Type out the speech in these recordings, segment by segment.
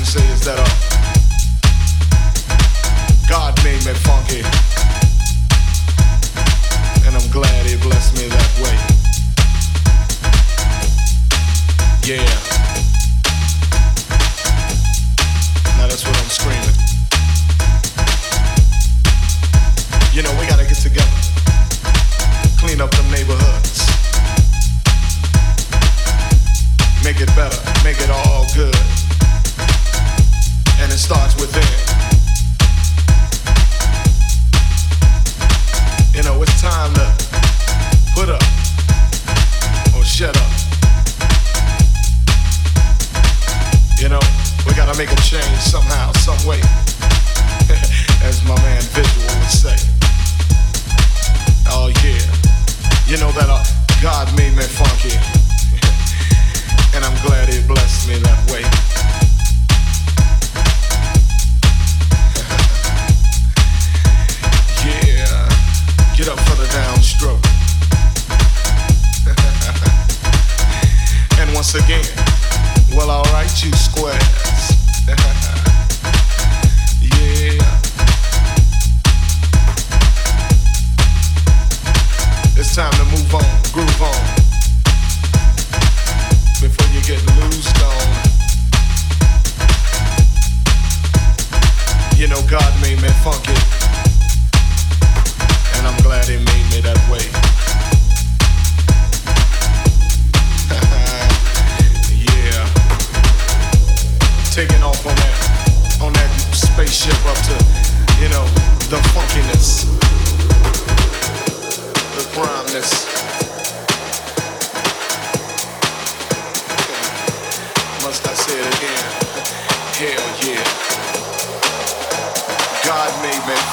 can say is that uh, God made me funky.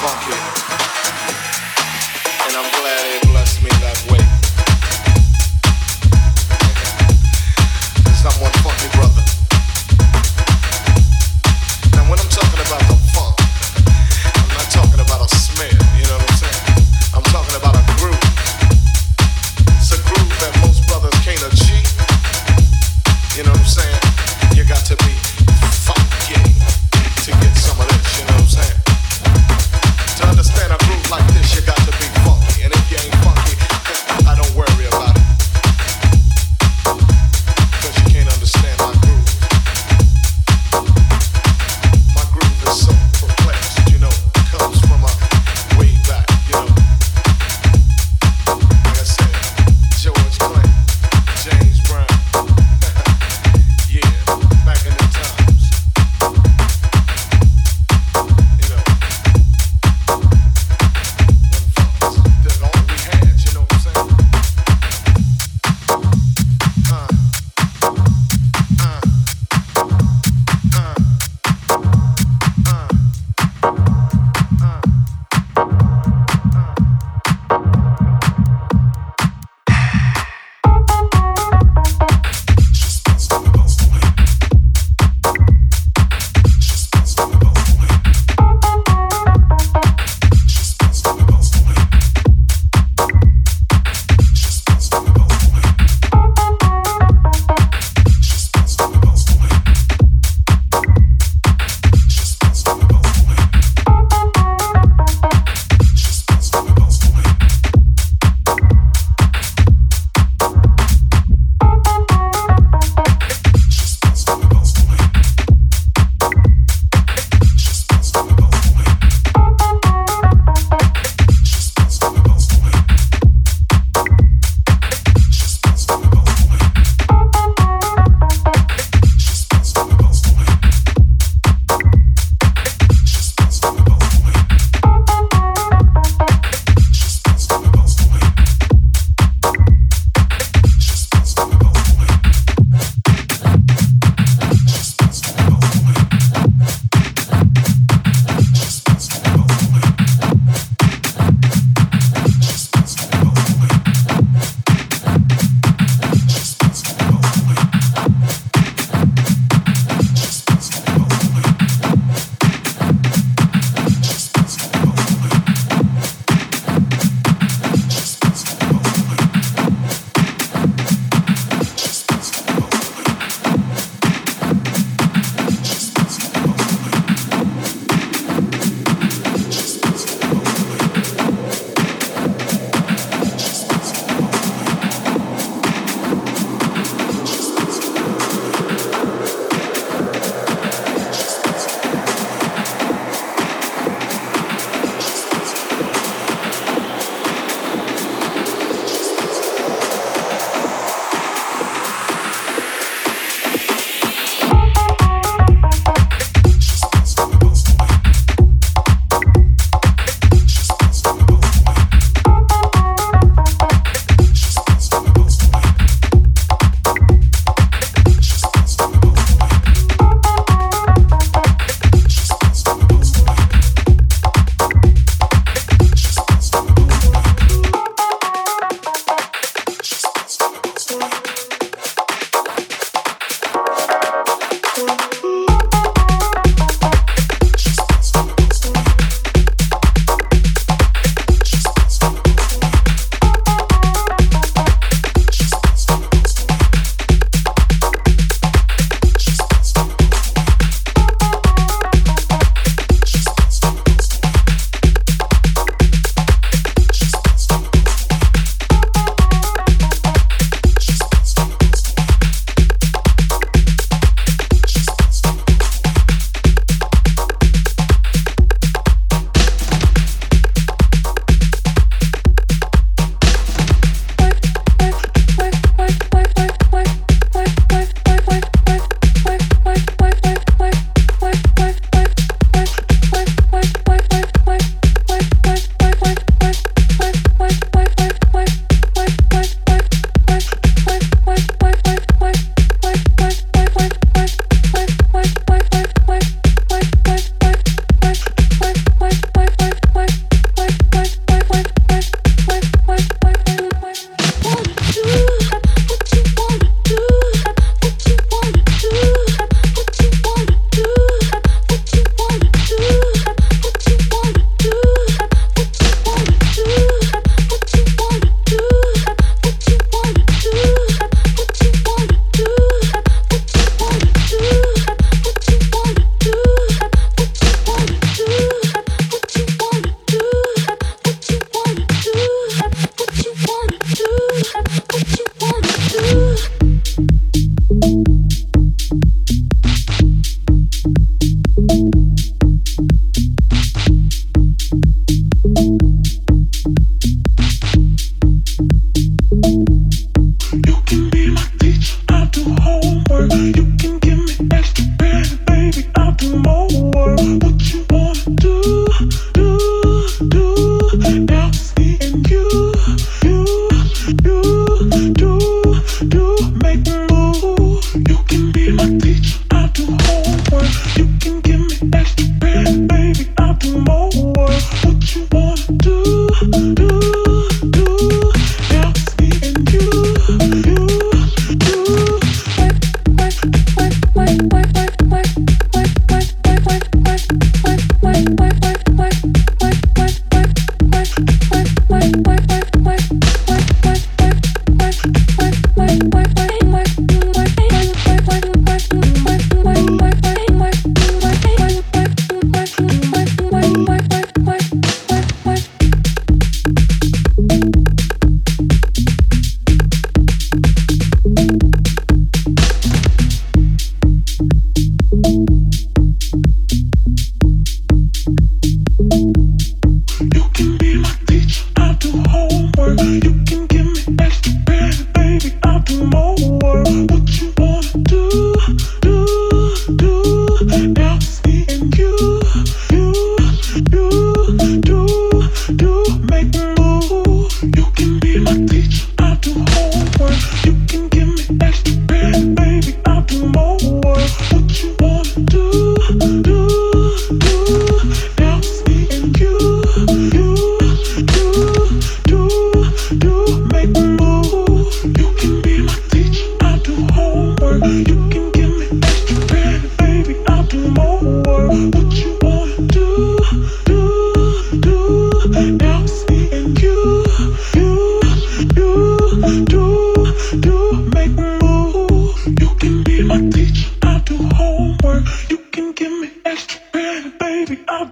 funky.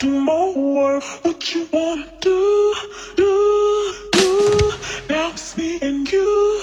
do more. What you wanna do, do, do? Now it's me and you.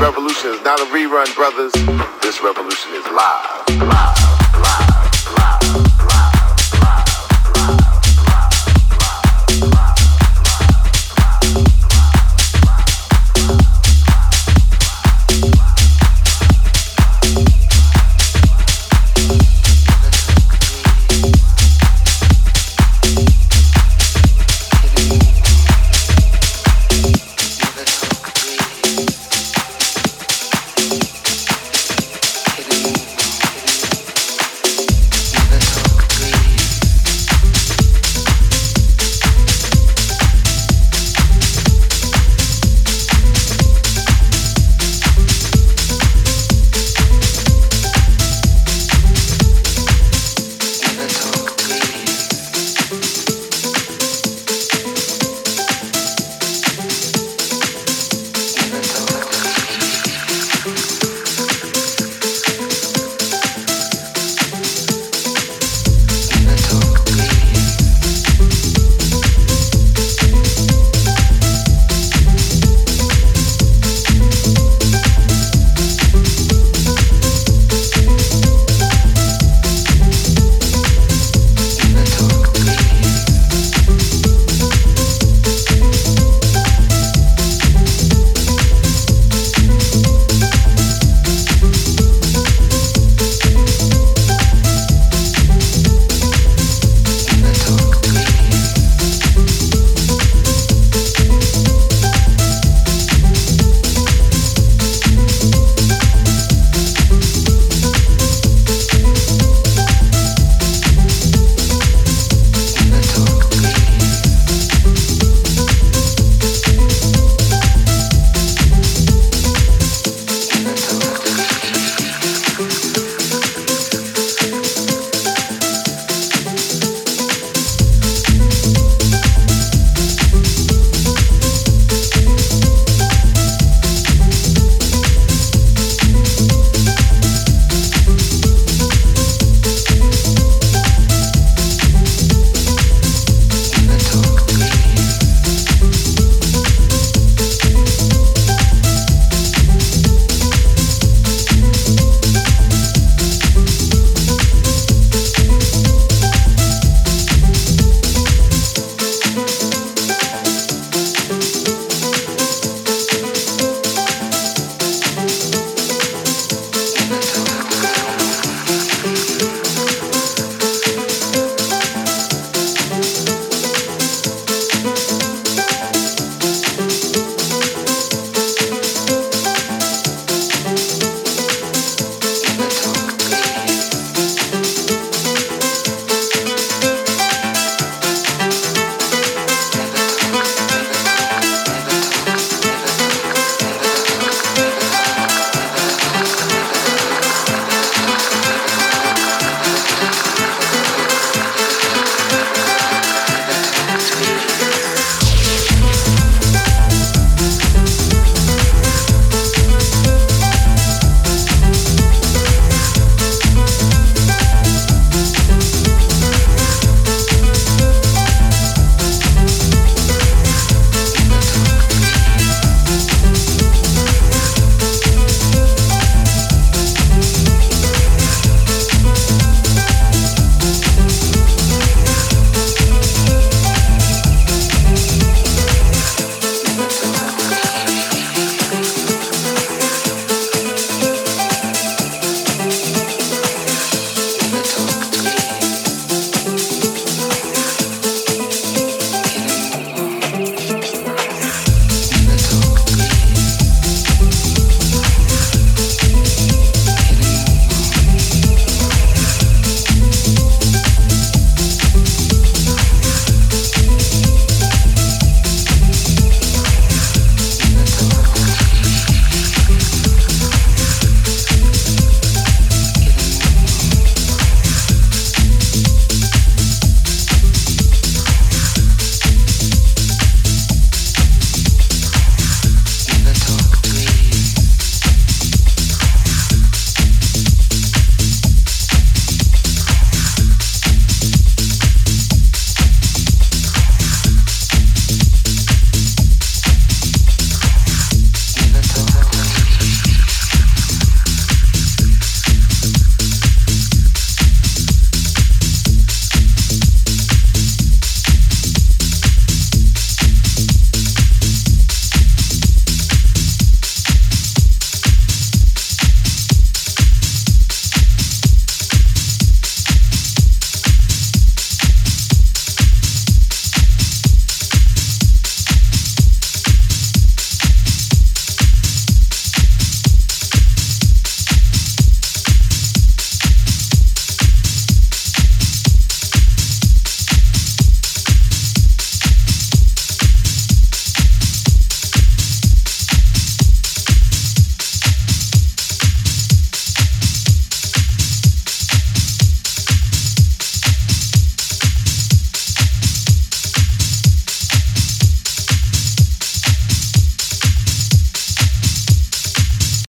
Revolution is not a rerun, brothers. This revolution is live. Live.